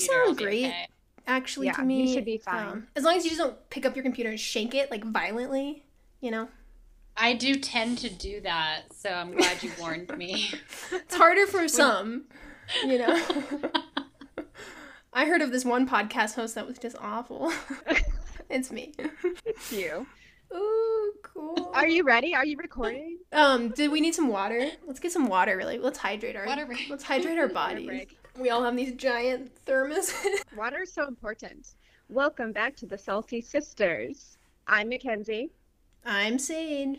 computer, I'll sound be great. okay. Actually, Yeah, to you me, should be fine. um, as long as you just don't pick up your computer and shake it like violently, you know. I do tend to do that, so I'm glad you warned me. It's harder for some, you know. I heard of this one podcast host that was just awful. it's me. It's you. Ooh, cool. Are you ready? Are you recording? Um, did we need some water? Let's get some water. Really, let's hydrate our. Water break. Let's hydrate our Water bodies. Break. We all have these giant thermoses. Water is so important. Welcome back to the Salty Sisters. I'm Mackenzie, I'm Sage.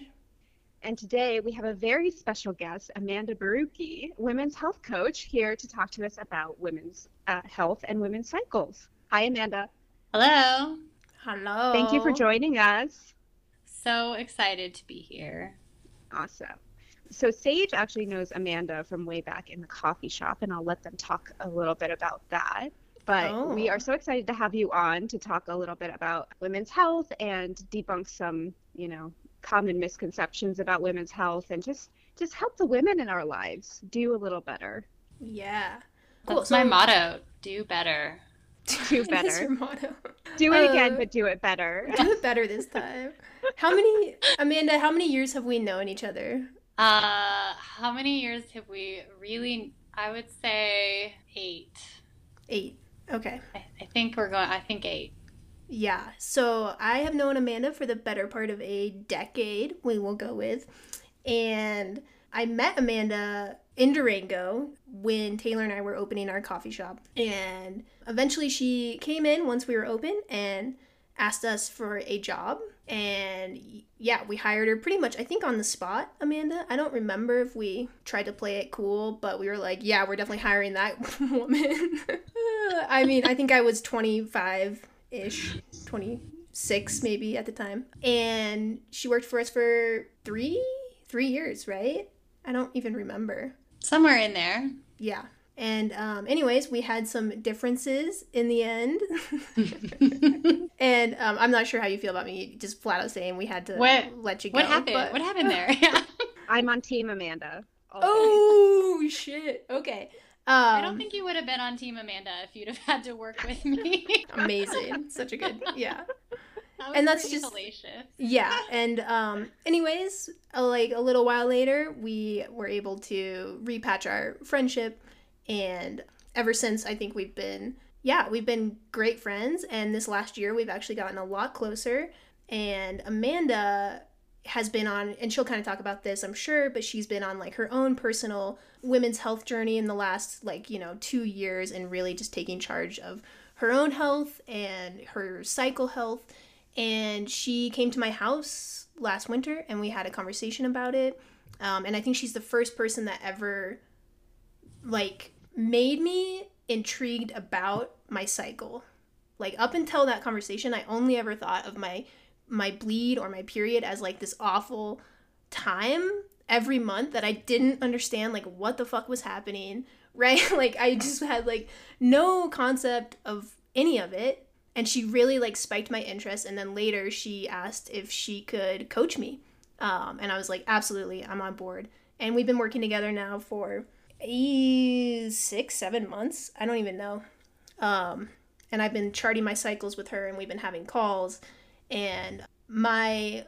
and today we have a very special guest, Amanda Borucki, women's health coach, here to talk to us about women's uh, health and women's cycles. Hi, Amanda. Hello. Hello. Thank you for joining us. So excited to be here. Awesome. So Sage actually knows Amanda from way back in the coffee shop, and I'll let them talk a little bit about that. But we Oh. are so excited to have you on to talk a little bit about women's health and debunk some, you know, common misconceptions about women's health and just just help the women in our lives do a little better. Yeah. That's Cool. my motto. Do better. Do That's better. your motto. Do it again, Uh, but do it better. Do it better this time. How many, Amanda? How many years have we known each other? Uh, how many years have we really? I would say eight. Eight. Okay. I, I think we're going. I think eight. Yeah. So I have known Amanda for the better part of a decade, we will go with. And I met Amanda in Durango when Taylor and I were opening our coffee shop. And eventually she came in once we were open and asked us for a job. And yeah, we hired her pretty much, I think, on the spot, Amanda. I don't remember if we tried to play it cool, but we were like, yeah, we're definitely hiring that woman. I mean, I think I was 25 ish, 26 maybe at the time. And she worked for us for three, three years, right? I don't even remember. Somewhere in there. Yeah. And um, anyways, we had some differences in the end. and um, I'm not sure how you feel about me just flat out saying we had to What- let you go. what happened? but- What happened there? Yeah. I'm on team Amanda. all. Oh, shit. Okay. Um, I don't think you would have been on Team Amanda if you'd have had to work with me. amazing. Such a good, yeah. That was And that's just- salacious. Yeah, and um, anyways, uh, like a little while later, we were able to repatch our friendship, and ever since, I think we've been, yeah, we've been great friends. And this last year, we've actually gotten a lot closer. And Amanda has been on, and she'll kind of talk about this, I'm sure, but she's been on like her own personal women's health journey in the last like you know two years, and really just taking charge of her own health and her cycle health and she came to my house last winter and we had a conversation about it um, and i think she's the first person that ever like made me intrigued about my cycle. Like up until that conversation i only ever thought of my my bleed or my period as like this awful time every month that i didn't understand like what the fuck was happening right? Like i just had like no concept of any of it. And she really like spiked my interest. And then later she asked if she could coach me. Um, and i was like absolutely i'm on board. And we've been working together now for eh, six seven months i don't even know um, and i've been charting my cycles with her and we've been having calls and my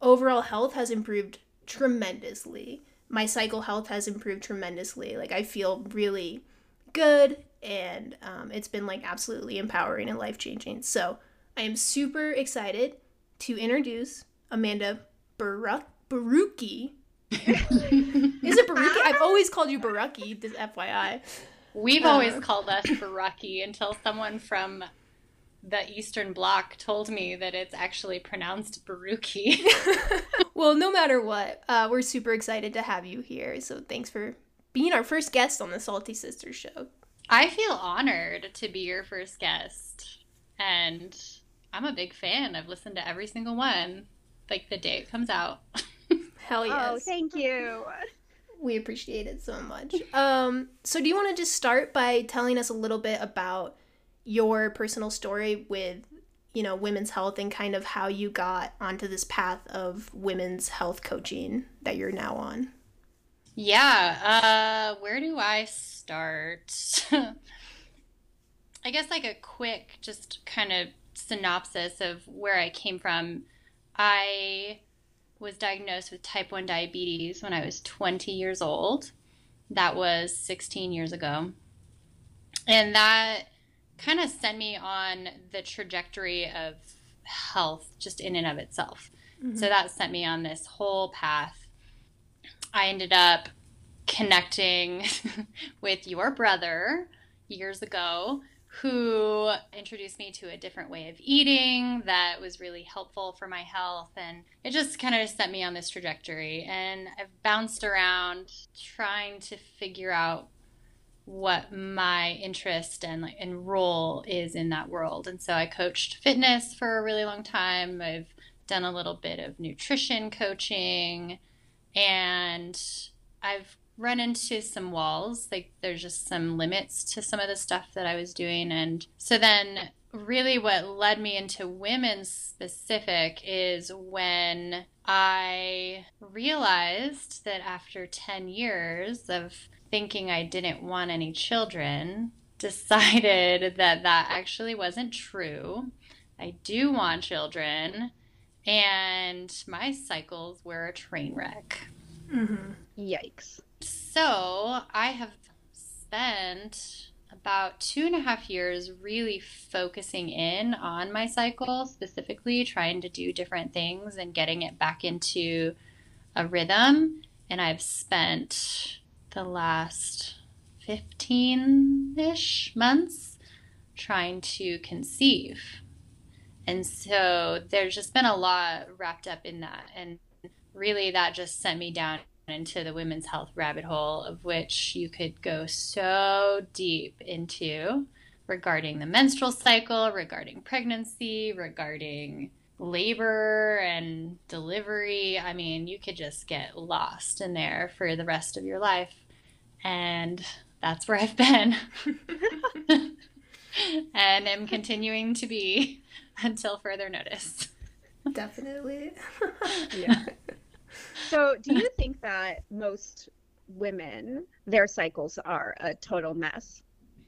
overall health has improved tremendously my cycle health has improved tremendously like i feel really good and um, it's been like absolutely empowering and life changing. So I am super excited to introduce Amanda Baruch- Borucki. Is it Baruki? I've always called you Baruki, this FYI. We've always called us Barucky until someone from the Eastern Bloc told me that it's actually pronounced Baruki. well, no matter what, uh, we're super excited to have you here. So thanks for being our first guest on the Salty Sisters show. I feel honored to be your first guest, and I'm a big fan. I've listened to every single one, like the day it comes out. Hell yes. Oh, thank you. We appreciate it so much. Um, so do you want to just start by telling us a little bit about your personal story with, you know, women's health and kind of how you got onto this path of women's health coaching that you're now on? Yeah, uh, where do I start? I guess like a quick, just kind of synopsis of where I came from. I was diagnosed with type 1 diabetes when I was 20 years old. That was 16 years ago. And that kind of sent me on the trajectory of health just in and of itself. Mm-hmm. So that sent me on this whole path. I ended up connecting with your brother years ago who introduced me to a different way of eating that was really helpful for my health. And it just kind of set me on this trajectory. And I've bounced around trying to figure out what my interest and and role is in that world. And so I coached fitness for a really long time. I've done a little bit of nutrition coaching. And I've run into some walls. Like there's just some limits to some of the stuff that I was doing. And so then, really, what led me into women specific is when I realized that after 10 years of thinking I didn't want any children, decided that that actually wasn't true. I do want children, and my cycles were a train wreck. Mm-hmm. Yikes. So I have spent about two and a half years really focusing in on my cycle, specifically trying to do different things and getting it back into a rhythm. And I've spent the last 15 ish months trying to conceive. And so there's just been a lot wrapped up in that. And really, that just sent me down into the women's health rabbit hole, of which you could go so deep into regarding the menstrual cycle, regarding pregnancy, regarding labor and delivery. I mean, you could just get lost in there for the rest of your life. And that's where I've been. and am continuing to be until further notice. Definitely. yeah. So, do you think that most women, their cycles are a total mess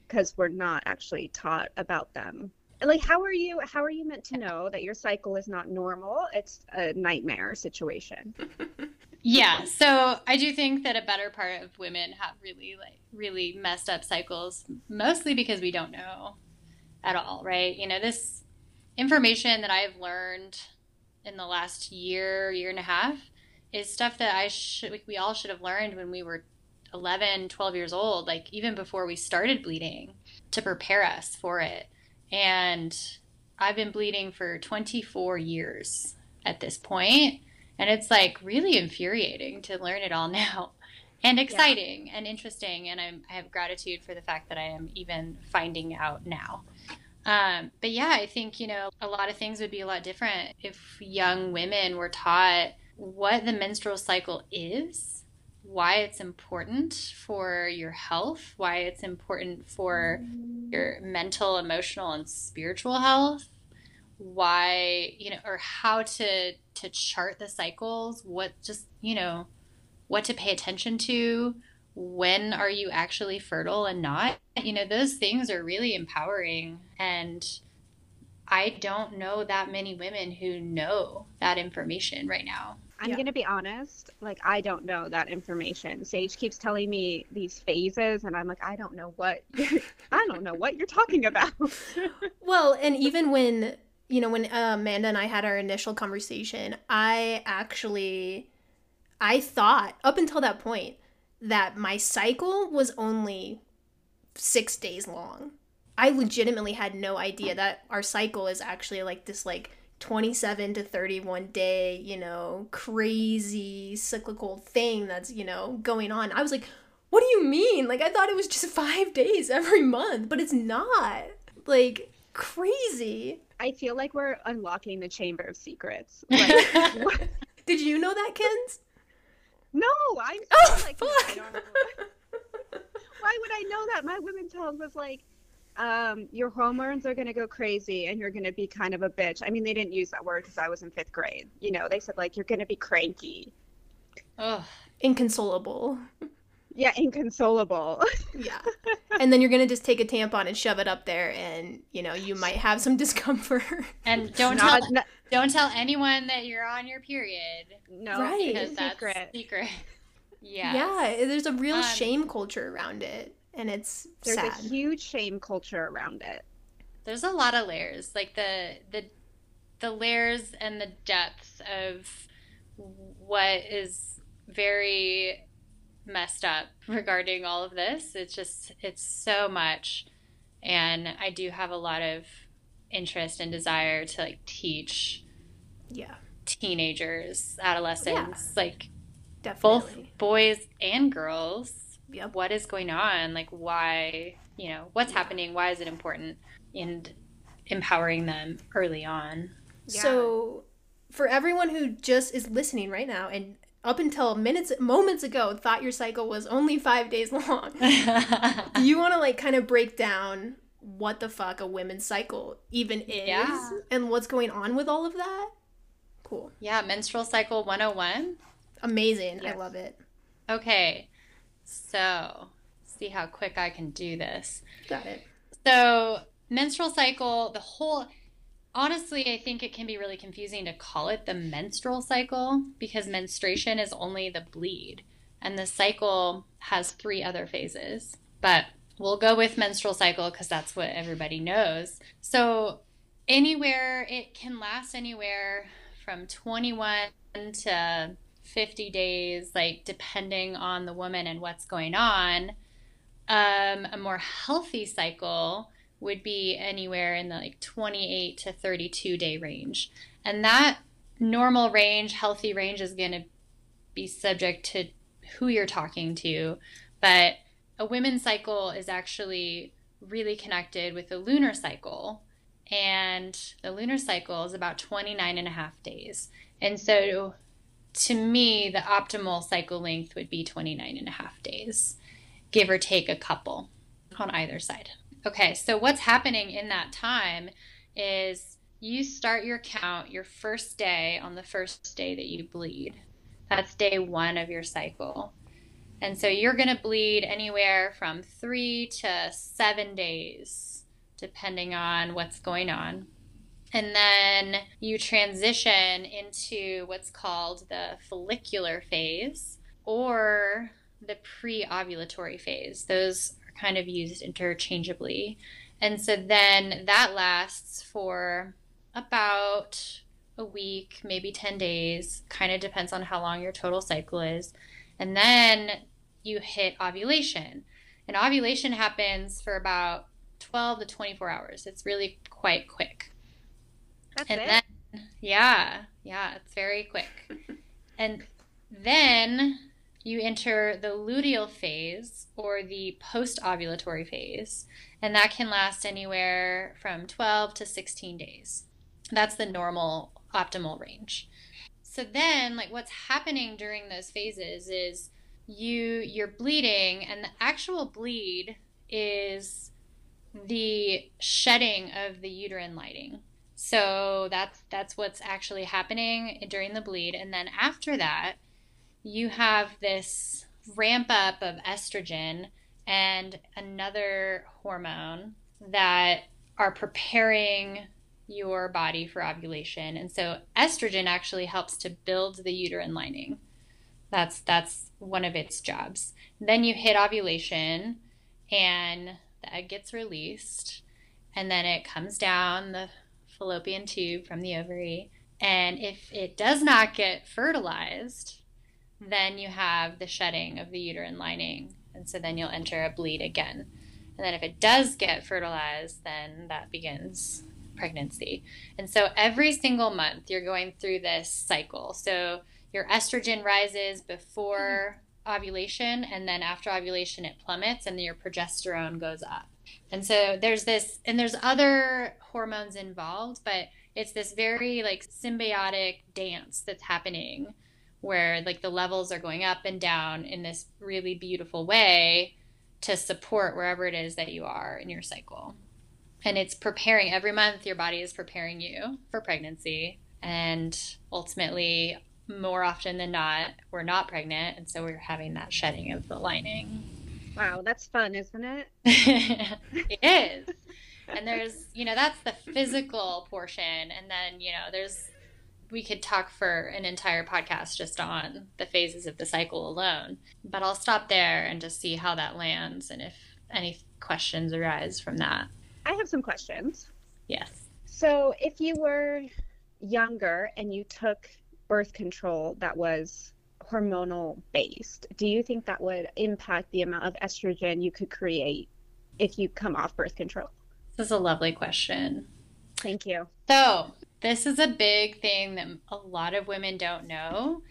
because we're not actually taught about them? Like, how are you? How are you meant to know that your cycle is not normal? It's a nightmare situation. yeah. So I do think that a better part of women have really like really messed up cycles, mostly because we don't know at all, right? You know, this information that I've learned in the last year, year and a half is stuff that I should we all should have learned when we were 11, 12 years old, like even before we started bleeding to prepare us for it. And I've been bleeding for 24 years at this point, and it's like really infuriating to learn it all now. And exciting yeah. and interesting, and I'm, I have gratitude for the fact that I am even finding out now. Um, but yeah, I think, you know, a lot of things would be a lot different if young women were taught what the menstrual cycle is, why it's important for your health, why it's important for your mental, emotional, and spiritual health, why, you know, or how to to chart the cycles, what just, you know, what to pay attention to, when are you actually fertile and not? You know, those things are really empowering and I don't know that many women who know that information right now. I'm yeah. going to be honest, like I don't know that information. Sage keeps telling me these phases and I'm like I don't know what I don't know what you're talking about. well, and even when you know when uh, Amanda and I had our initial conversation, I actually I thought up until that point that my cycle was only 6 days long. I legitimately had no idea that our cycle is actually like this like 27 to 31 day, you know, crazy cyclical thing that's, you know, going on. I was like, what do you mean? Like, I thought it was just five days every month, but it's not. Like, crazy. I feel like we're unlocking the Chamber of Secrets. Like, Did you know that, Kens? No, I'm oh, like, fuck. Why would I know that? My women's health was like, um, your hormones are going to go crazy and you're going to be kind of a bitch. I mean, they didn't use that word because I was in fifth grade. You know, they said like you're going to be cranky. Ugh. Inconsolable. Yeah, inconsolable. yeah. And then you're going to just take a tampon and shove it up there and, you know, you might have some discomfort. And don't Not- tell not- don't tell anyone that you're on your period no, Right. because that's secret. secret. Yeah. Yeah, there's a real Um, shame culture around it and it's There's sad. a huge shame culture around it. There's a lot of layers, like the the the layers and the depths of what is very messed up regarding all of this. It's just it's so much and I do have a lot of interest and desire to like teach yeah, teenagers, adolescents, like both boys and girls Yep. what is going on like why you know what's happening why is it important and empowering them early on Yeah. So, for everyone who just is listening right now and up until minutes moments ago thought your cycle was only 5 days long. do you want to like kind of break down what the fuck a women's cycle even is Yeah. and what's going on with all of that? Cool. yeah menstrual cycle 101 Amazing. I love it. okay so see how quick i can do this Got it. So, menstrual cycle, the whole honestly, I think it can be really confusing to call it the menstrual cycle because menstruation is only the bleed and the cycle has three other phases. But we'll go with menstrual cycle because that's what everybody knows. So, anywhere it can last anywhere from 21 to 50 days like depending on the woman and what's going on um, a more healthy cycle would be anywhere in the like 28 to 32 day range. And that normal range, healthy range is going to be subject to who you're talking to. But a women's cycle is actually really connected with the lunar cycle. And the lunar cycle is about 29 and a half days. And so to me, the optimal cycle length would be 29 and a half days give or take a couple on either side. Okay, so what's happening in that time is you start your count your first day on the first day that you bleed. That's day one of your cycle. And so you're going to bleed anywhere from three to seven days, depending on what's going on. And then you transition into what's called the follicular phase or the pre ovulatory phase. Those are kind of used interchangeably. And so then that lasts for about a week, maybe 10 days, kind of depends on how long your total cycle is. And then you hit ovulation. And ovulation happens for about 12 to 24 hours. It's really quite quick. That's And it. then, yeah, yeah, it's very quick. and then you enter the luteal phase or the post ovulatory phase, and that can last anywhere from 12 to 16 days. That's the normal optimal range. So then, like what's happening during those phases is you you're bleeding and the actual bleed is the shedding of the uterine lining. So that's that's what's actually happening during the bleed and then after that you have this ramp up of estrogen and another hormone that are preparing your body for ovulation. And so estrogen actually helps to build the uterine lining. That's that's one of its jobs. Then you hit ovulation and the egg gets released and then it comes down the fallopian tube from the ovary and if it does not get fertilized, then you have the shedding of the uterine lining. And so then you'll enter a bleed again. And then if it does get fertilized, then that begins pregnancy. And so every single month you're going through this cycle. So your estrogen rises before mm-hmm. ovulation, and then after ovulation it plummets, and your progesterone goes up. And so there's this, and there's other hormones involved, but it's this very like symbiotic dance that's happening where like the levels are going up and down in this really beautiful way to support wherever it is that you are in your cycle. And it's preparing every month your body is preparing you for pregnancy and ultimately more often than not, we're not pregnant. And so we're having that shedding of the lining. Wow, that's fun, isn't it? it is. And there's, you know, that's the physical portion. And then, you know, there's, we could talk for an entire podcast just on the phases of the cycle alone. But I'll stop there and just see how that lands and if any questions arise from that. I have some questions. Yes. So, if you were younger and you took birth control that was hormonal based, do you think that would impact the amount of estrogen you could create if you come off birth control? This is a lovely question. Thank you. So, this is a big thing that a lot of women don't know.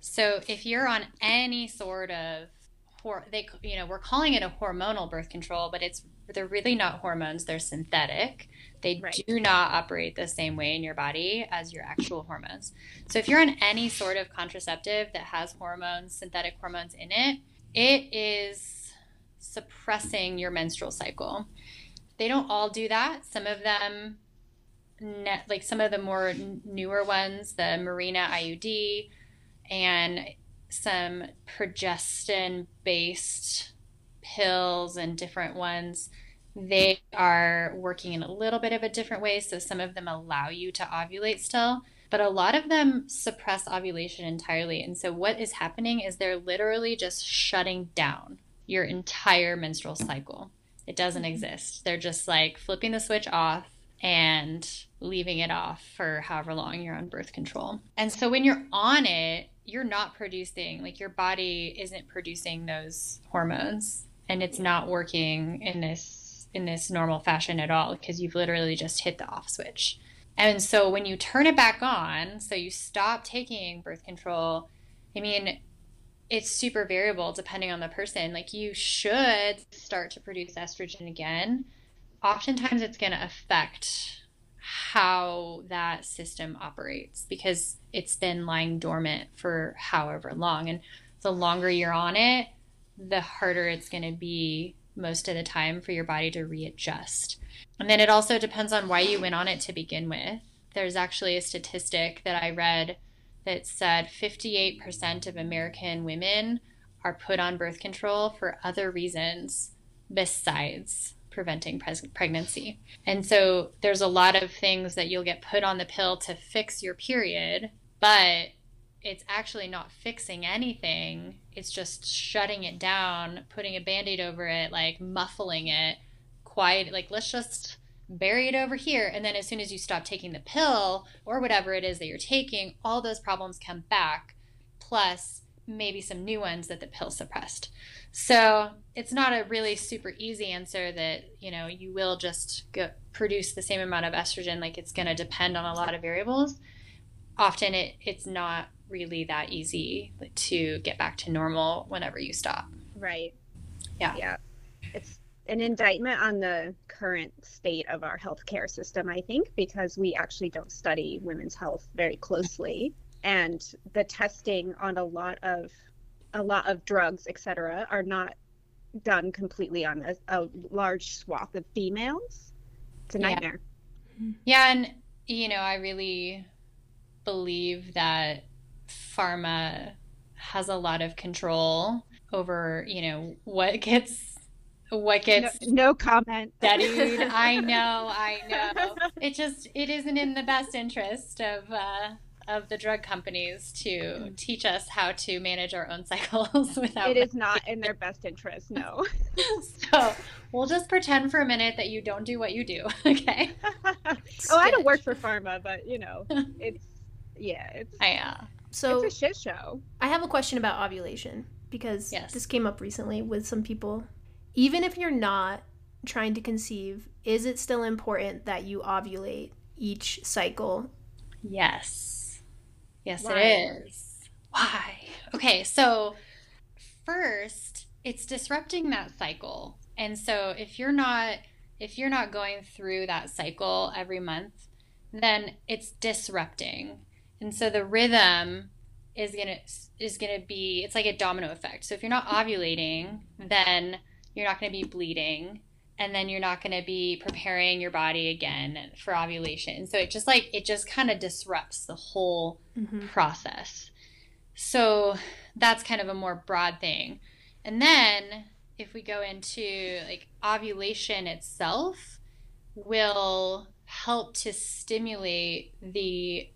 So, if you're on any sort of they you know we're calling it a hormonal birth control but it's they're really not hormones they're synthetic they right. do not operate the same way in your body as your actual hormones so if you're on any sort of contraceptive that has hormones synthetic hormones in it it is suppressing your menstrual cycle they don't all do that some of them like some of the more newer ones the Mirena iud and some progestin based pills and different ones. They are working in a little bit of a different way. So some of them allow you to ovulate still, but a lot of them suppress ovulation entirely. And so what is happening is they're literally just shutting down your entire menstrual cycle. It doesn't mm-hmm. exist. They're just like flipping the switch off and leaving it off for however long you're on birth control. And so when you're on it, you're not producing like your body isn't producing those hormones and it's not working in this in this normal fashion at all because you've literally just hit the off switch. And so when you turn it back on, so you stop taking birth control, I mean, it's super variable depending on the person. Like you should start to produce estrogen again. Oftentimes it's going to affect how that system operates because it's been lying dormant for however long. And the longer you're on it, the harder it's going to be most of the time for your body to readjust. And then it also depends on why you went on it to begin with. There's actually a statistic that I read that said 58% of American women are put on birth control for other reasons besides preventing pregnancy. And so there's a lot of things that you'll get put on the pill to fix your period, but it's actually not fixing anything. It's just shutting it down, putting a band aid over it, like muffling it, quiet, like let's just bury it over here. And then as soon as you stop taking the pill or whatever it is that you're taking, all those problems come back, plus maybe some new ones that the pill suppressed. So it's not a really super easy answer that, you know, you will just go, produce the same amount of estrogen. Like it's going to depend on a lot of variables. Often it, it's not really that easy to get back to normal whenever you stop. Right. Yeah. Yeah. It's an indictment on the current state of our healthcare system, I think, because we actually don't study women's health very closely. And the testing on a lot of a lot of drugs, etc., are not done completely on a, a, large swath of females. It's a nightmare. Yeah. yeah, and you know, I really believe that pharma has a lot of control over, you know, what gets what gets no, no comment studied. I know, I know. It just it isn't in the best interest of uh of the drug companies to teach us how to manage our own cycles without. It is not in their best interest, no. so we'll just pretend for a minute that you don't do what you do, okay? oh, I don't work for pharma, but you know, it's yeah, it's. Yeah. So it's a shit show. I have a question about ovulation because yes. this came up recently with some people. Even if you're not trying to conceive, is it still important that you ovulate each cycle? Yes. Yes, Why? it is. Why? Okay, so first, it's disrupting that cycle. And so if you're not if you're not going through that cycle every month, then it's disrupting. And so the rhythm is going to is going to be it's like a domino effect. So if you're not ovulating, then you're not going to be bleeding and then you're not going to be preparing your body again for ovulation. So it just like it just kind of disrupts the whole mm-hmm. process. So that's kind of a more broad thing. And then if we go into like ovulation itself will help to stimulate the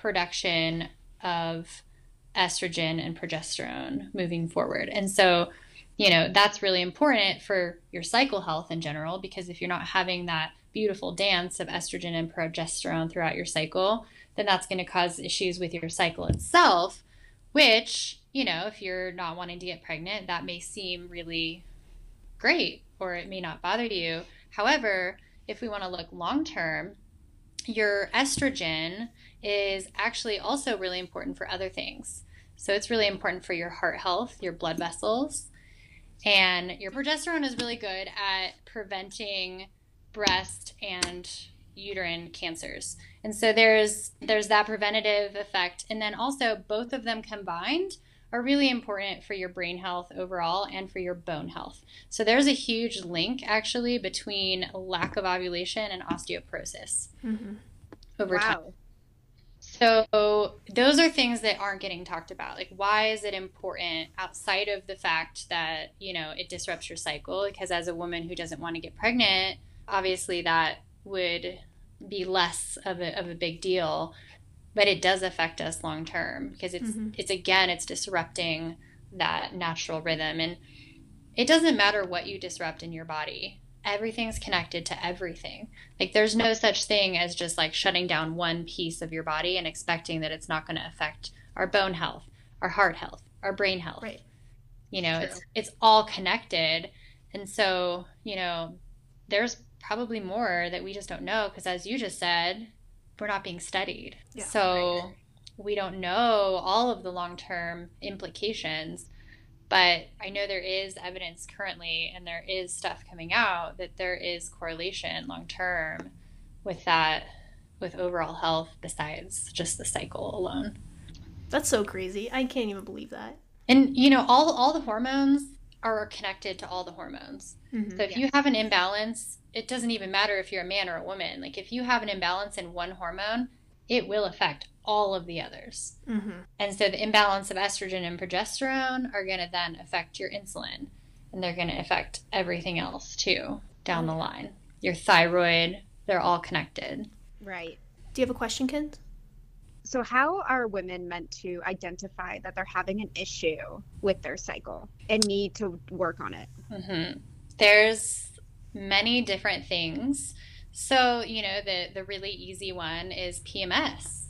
production of estrogen and progesterone moving forward. And so, you know, that's really important for your cycle health in general because if you're not having that beautiful dance of estrogen and progesterone throughout your cycle, then that's going to cause issues with your cycle itself, which you know, if you're not wanting to get pregnant, that may seem really great or it may not bother you. However, if we want to look long term, your estrogen is actually also really important for other things. So it's really important for your heart health, your blood vessels, and your progesterone is really good at preventing breast and uterine cancers. And so there's there's that preventative effect and then also both of them combined are really important for your brain health overall and for your bone health. So there's a huge link actually between lack of ovulation and osteoporosis mm-hmm. over wow. time. So those are things that aren't getting talked about. Like why is it important outside of the fact that, you know, it disrupts your cycle because as a woman who doesn't want to get pregnant, obviously that would be less of a, of a big deal but it does affect us long term because it's mm-hmm. it's again it's disrupting that natural rhythm and it doesn't matter what you disrupt in your body everything's connected to everything like there's no such thing as just like shutting down one piece of your body and expecting that it's not going to affect our bone health our heart health our brain health right you know True. it's it's all connected and so you know there's probably more that we just don't know because as you just said we're not being studied. Yeah, so right. we don't know all of the long term implications. But I know there is evidence currently, and there is stuff coming out that there is correlation long term with that, with overall health, besides just the cycle alone. That's so crazy. I can't even believe that. And you know, all all the hormones are connected to all the hormones. Mm-hmm, so if yes. you have an imbalance it doesn't even matter if you're a man or a woman. Like if you have an imbalance in one hormone, it will affect all of the others. Mm-hmm. And so the imbalance of estrogen and progesterone are going to then affect your insulin, and they're going to affect everything else too down the line. Your thyroid, they're all connected. Right. Do you have a question, Kent? So, how are women meant to identify that they're having an issue with their cycle and need to work on it? Mm-hmm. There's many different things. So, you know, the the really easy one is PMS.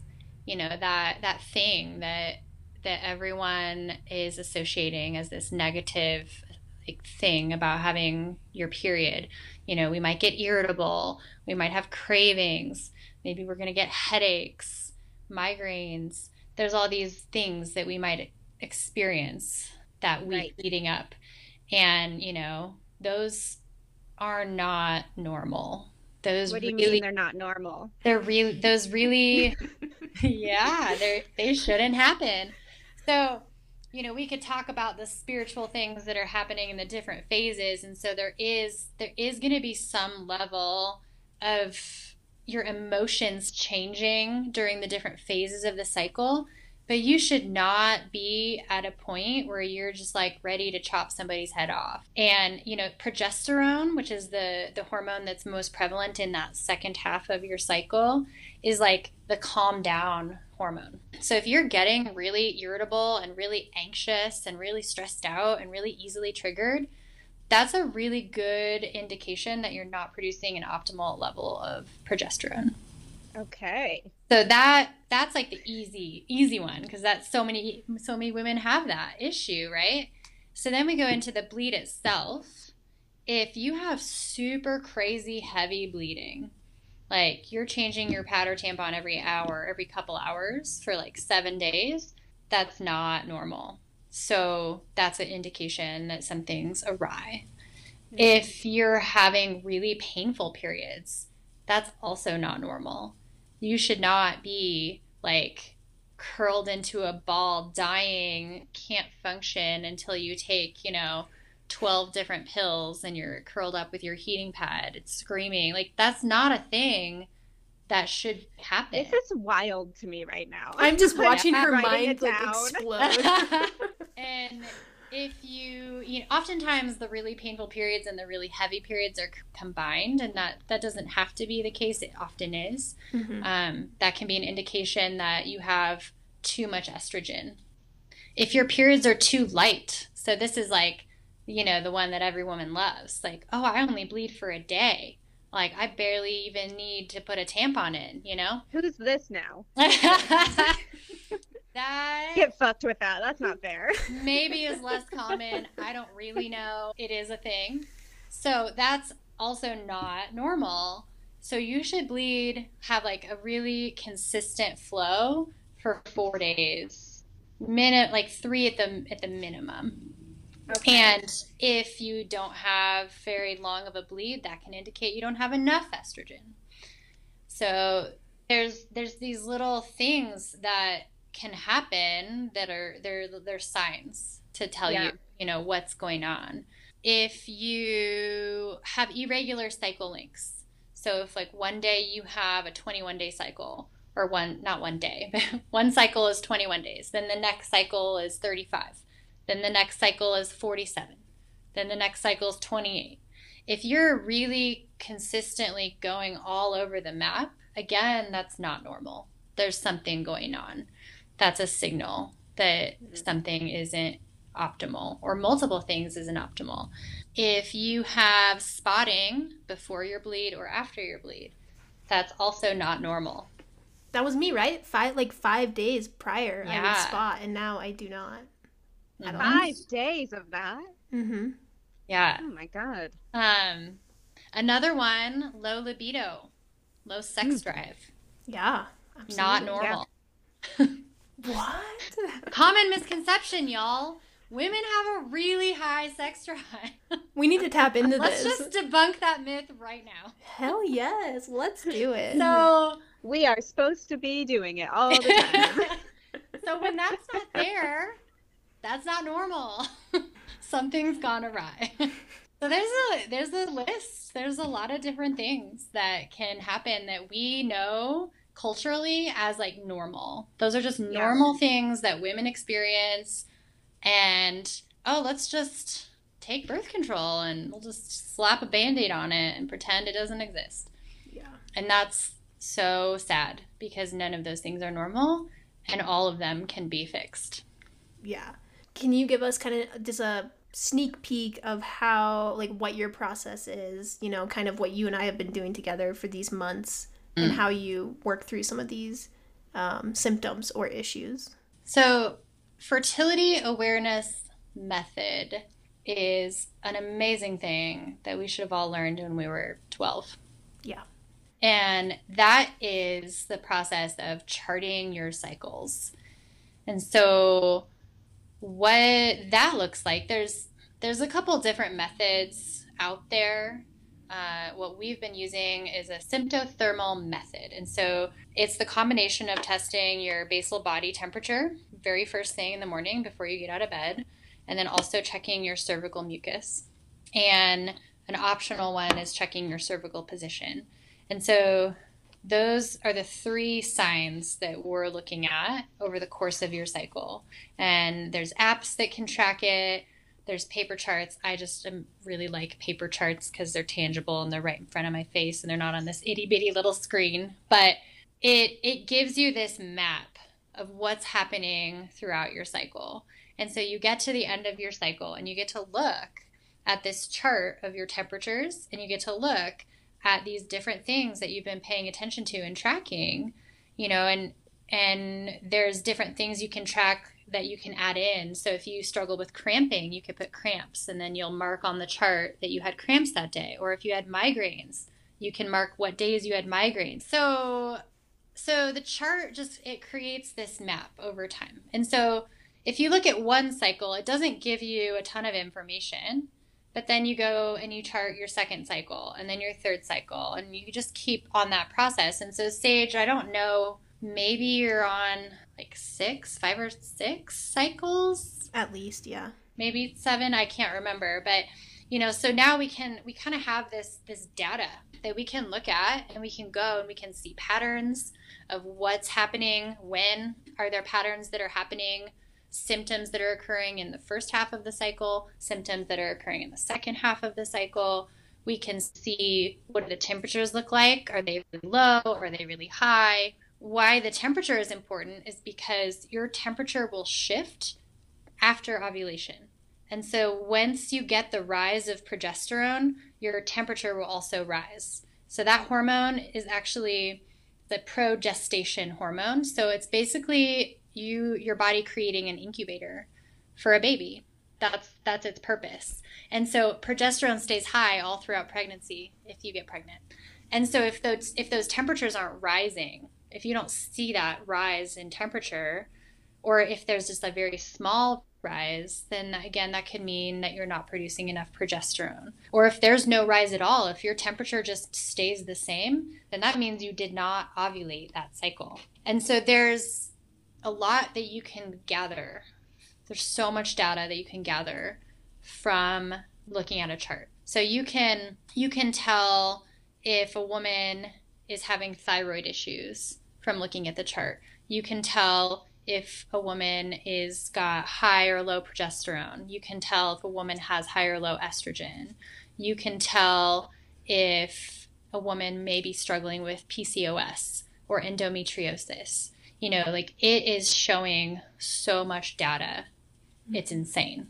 You know, that that thing that that everyone is associating as this negative like, thing about having your period. You know, we might get irritable, we might have cravings, maybe we're going to get headaches, migraines. There's all these things that we might experience that week right. leading up. And, you know, those are not normal. Those what do you really, mean they're not normal? They're really those really yeah, they they shouldn't happen. So, you know, we could talk about the spiritual things that are happening in the different phases and so there is there is going to be some level of your emotions changing during the different phases of the cycle but you should not be at a point where you're just like ready to chop somebody's head off. And, you know, progesterone, which is the the hormone that's most prevalent in that second half of your cycle, is like the calm down hormone. So if you're getting really irritable and really anxious and really stressed out and really easily triggered, that's a really good indication that you're not producing an optimal level of progesterone. Okay. So that that's like the easy easy one because that's so many so many women have that issue, right? So then we go into the bleed itself. If you have super crazy heavy bleeding, like you're changing your pad or tampon every hour, every couple hours for like 7 days, that's not normal. So that's an indication that something's awry. Mm-hmm. If you're having really painful periods, that's also not normal you should not be like curled into a ball dying can't function until you take you know 12 different pills and you're curled up with your heating pad, it's screaming. Like, that's not a thing that should happen. This is wild to me right now. I'm just watching I'm her mind like explode. and if you, you know, oftentimes the really painful periods and the really heavy periods are c- combined, and that that doesn't have to be the case. It often is. Mhm. Um, that can be an indication that you have too much estrogen. If your periods are too light, so this is like, you know, the one that every woman loves. Like, oh, I only bleed for a day. Like, I barely even need to put a tampon in. You know. Who's this now? that Get fucked with that. That's not fair. maybe is less common. I don't really know. It is a thing. So that's also not normal. So you should bleed, have like a really consistent flow for four days. Minute like three at the at the minimum. And if you don't have very long of a bleed, that can indicate you don't have enough estrogen. So there's there's these little things that can happen that are they're they're signs to tell Yeah. you you know what's going on. If you have irregular cycle lengths, so if like one day you have a 21 day cycle or one not one day, but one cycle is 21 days, then the next cycle is 35. Then the next cycle is 47. Then the next cycle is 28. If you're really consistently going all over the map, again, that's not normal. There's something going on. That's a signal that mm-hmm. something isn't optimal or multiple things isn't optimal. If you have spotting before your bleed or after your bleed, that's also not normal. That was me, right? Five like five days prior, I would Yeah. spot, and now I do not. At all. Five days of that. Mm-hmm. Yeah. Oh my god. Um, another one, low libido, low sex drive, Yeah. not absolutely. normal. What? Common misconception, y'all. Women have a really high sex drive. We need to tap into this. Let's just debunk that myth right now. Hell yes, let's do it. So, We are supposed to be doing it all the time. so when that's not there, that's not normal. Something's gone awry. So there's a there's a list. There's a lot of different things that can happen that we know culturally as like normal. Those are just Yeah. normal things that women experience and oh, let's just take birth control and we'll just slap a band-aid on it and pretend it doesn't exist. yeah. And that's so sad because none of those things are normal and all of them can be fixed. Yeah. Can you give us kind of just a sneak peek of how, like, what your process is, you know, kind of what you and I have been doing together for these months and Mm. how you work through some of these um, symptoms or issues? So, fertility awareness method is an amazing thing that we should have all learned when we were 12. Yeah. And that is the process of charting your cycles. And so what that looks like, there's there's a couple different methods out there. Uh, what we've been using is a symptothermal method. And so it's the combination of testing your basal body temperature very first thing in the morning before you get out of bed, and then also checking your cervical mucus. And an optional one is checking your cervical position. And so those are the three signs that we're looking at over the course of your cycle. And there's apps that can track it. There's paper charts. I just really like paper charts because they're tangible and they're right in front of my face and they're not on this itty bitty little screen. But it it gives you this map of what's happening throughout your cycle. And so you get to the end of your cycle and you get to look at this chart of your temperatures and you get to look at these different things that you've been paying attention to and tracking, you know, and and there's different things you can track that you can add in. So if you struggle with cramping, you could put cramps and then you'll mark on the chart that you had cramps that day. Or if you had migraines, you can mark what days you had migraines. So so the chart just it creates this map over time. And so if you look at one cycle, it doesn't give you a ton of information. But then you go and you chart your second cycle and then your third cycle, and you just keep on that process. And so, Sage, I don't know, maybe you're on like six, five or six cycles. At least, yeah. maybe seven, I can't remember. But, you know, so now we can, we kind of have this, this data that we can look at and we can go and we can see patterns of what's happening, when are there patterns that are happening, symptoms that are occurring in the first half of the cycle, symptoms that are occurring in the second half of the cycle. We can see what the temperatures look like. Are they really low? Are they really high? Why the temperature is important is because your temperature will shift after ovulation. And so once you get the rise of progesterone, your temperature will also rise. So that hormone is actually the progestation hormone. So it's basically you your body creating an incubator for a baby. That's that's its purpose. And so progesterone stays high all throughout pregnancy if you get pregnant. And so if those if those temperatures aren't rising, if you don't see that rise in temperature, or if there's just a very small rise, then again, that could mean that you're not producing enough progesterone. Or if there's no rise at all, if your temperature just stays the same, then that means you did not ovulate that cycle. And so there's a lot that you can gather. There's so much data that you can gather from looking at a chart. So you can you can tell if a woman is having thyroid issues from looking at the chart. You can tell if a woman is got high or low progesterone. You can tell if a woman has high or low estrogen. You can tell if a woman may be struggling with PCOS or endometriosis. You know, like it is showing so much data. It's insane.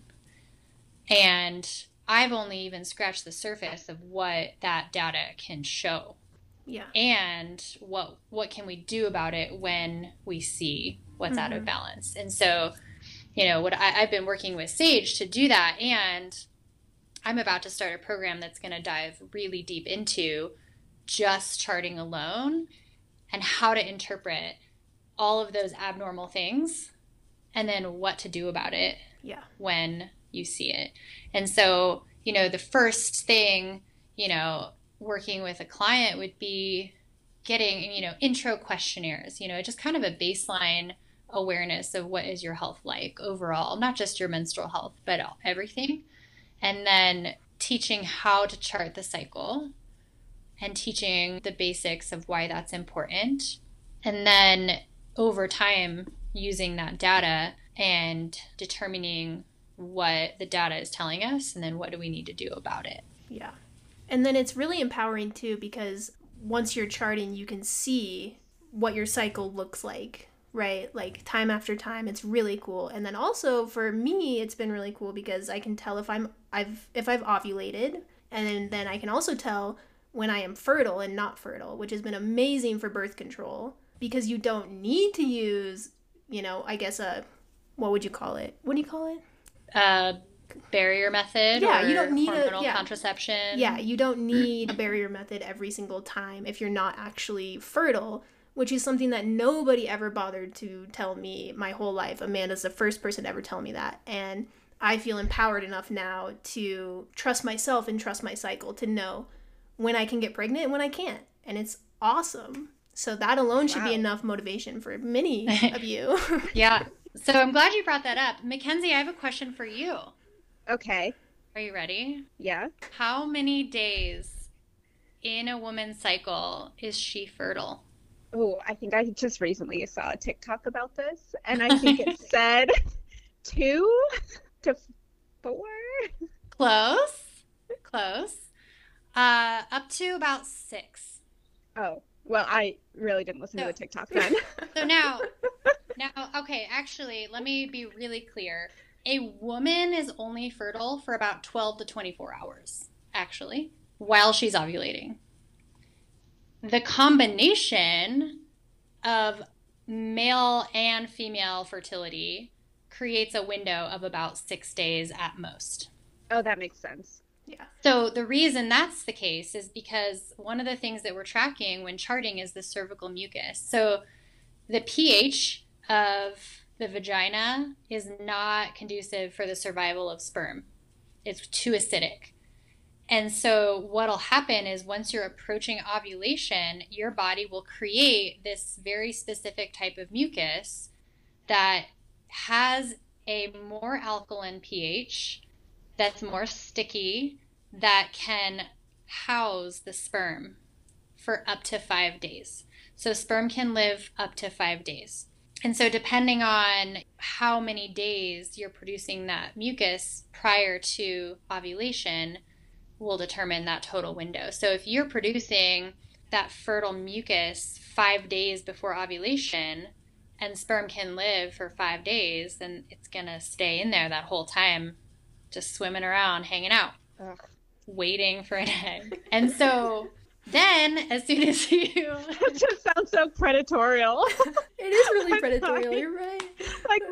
And I've only even scratched the surface of what that data can show. Yeah. And what what can we do about it when we see what's mm-hmm. out of mm-hmm. balance. And so, you know, what I, I've been working with Sage to do that, and I'm about to start a program that's going to dive really deep into just charting alone and how to interpret all of those abnormal things and then what to do about it yeah when you see it and so you know the first thing you know working with a client would be getting you know intro questionnaires you know just kind of a baseline awareness of what is your health like overall, not just your menstrual health, but everything. And then teaching how to chart the cycle and teaching the basics of why that's important. And then over time, using that data and determining what the data is telling us and then what do we need to do about it. Yeah. And then it's really empowering too because once you're charting, you can see what your cycle looks like right? Like time after time. It's really cool. And then also for me, it's been really cool because I can tell if I'm I've if I've ovulated and then, then I can also tell when I am fertile and not fertile, which has been amazing for birth control because you don't need to use, you know, I guess a what would you call it? What do you call it? Uh barrier method yeah you don't need a yeah. contraception yeah you don't need a barrier method every single time if you're not actually fertile which is something that nobody ever bothered to tell me my whole life. Amanda's the first person to ever tell me that. And I feel empowered enough now to trust myself and trust my cycle to know when I can get pregnant and when I can't. And it's awesome. So that alone should wow. be enough motivation for many of you. yeah. So I'm glad you brought that up. Mackenzie, I have a question for you. Okay. Are you ready? Yeah. How many days in a woman's cycle is she fertile? oh, I think I just recently saw a TikTok about this, and I think it said two to four. Close, close. Uh, up to about six. Oh, well, I really didn't listen so, to the TikTok then. so now, now, okay, actually, let me be really clear. A woman is only fertile for about 12 to 24 hours, actually, while she's ovulating the combination of male and female fertility creates a window of about six days at most. Oh, that makes sense. Yeah. So the reason that's the case is because one of the things that we're tracking when charting is the cervical mucus. So the pH of the vagina is not conducive for the survival of sperm. It's too acidic. And so, what'll happen is once you're approaching ovulation, your body will create this very specific type of mucus that has a more alkaline pH that's more sticky that can house the sperm for up to five days. So, sperm can live up to five days. And so, depending on how many days you're producing that mucus prior to ovulation, will determine that total window. So, if you're producing that fertile mucus five days before ovulation, and sperm can live for five days, then it's gonna stay in there that whole time, just swimming around, hanging out, Ugh. waiting for an egg. And so then, as soon as you It just sounds so predatorial. It is really I'm predatorial. sorry. You're right. like,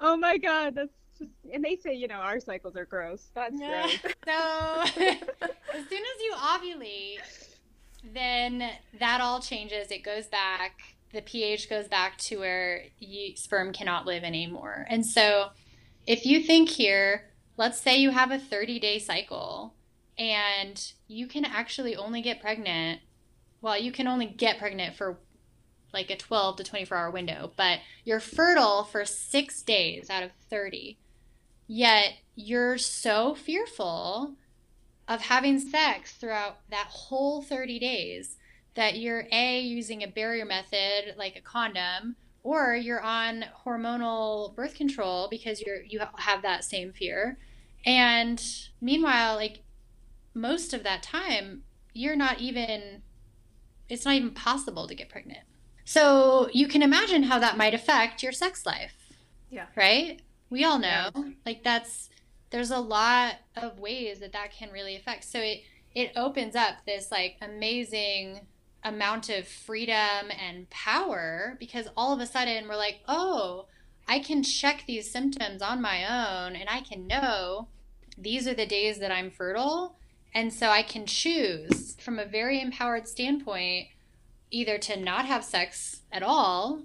oh my god, that's just. And they say, you know, our cycles are gross. That's Yeah. gross. So as soon as you ovulate, then that all changes. It goes back. The pH goes back to where you, sperm cannot live anymore. And so, if you think here, let's say you have a 30 day cycle and you can actually only get pregnant. Well, you can only get pregnant for like a 12 to 24 hour window, but you're fertile for six days out of 30. Yet you're so fearful of having sex throughout that whole 30 days that you're a using a barrier method like a condom or you're on hormonal birth control because you're you have that same fear and meanwhile like most of that time you're not even it's not even possible to get pregnant. So you can imagine how that might affect your sex life. Yeah. right? We all know. Yeah. like that's there's a lot of ways that that can really affect. So it it opens up this like amazing amount of freedom and power because all of a sudden we're like oh i can check these symptoms on my own and i can know these are the days that i'm fertile and so i can choose from a very empowered standpoint either to not have sex at all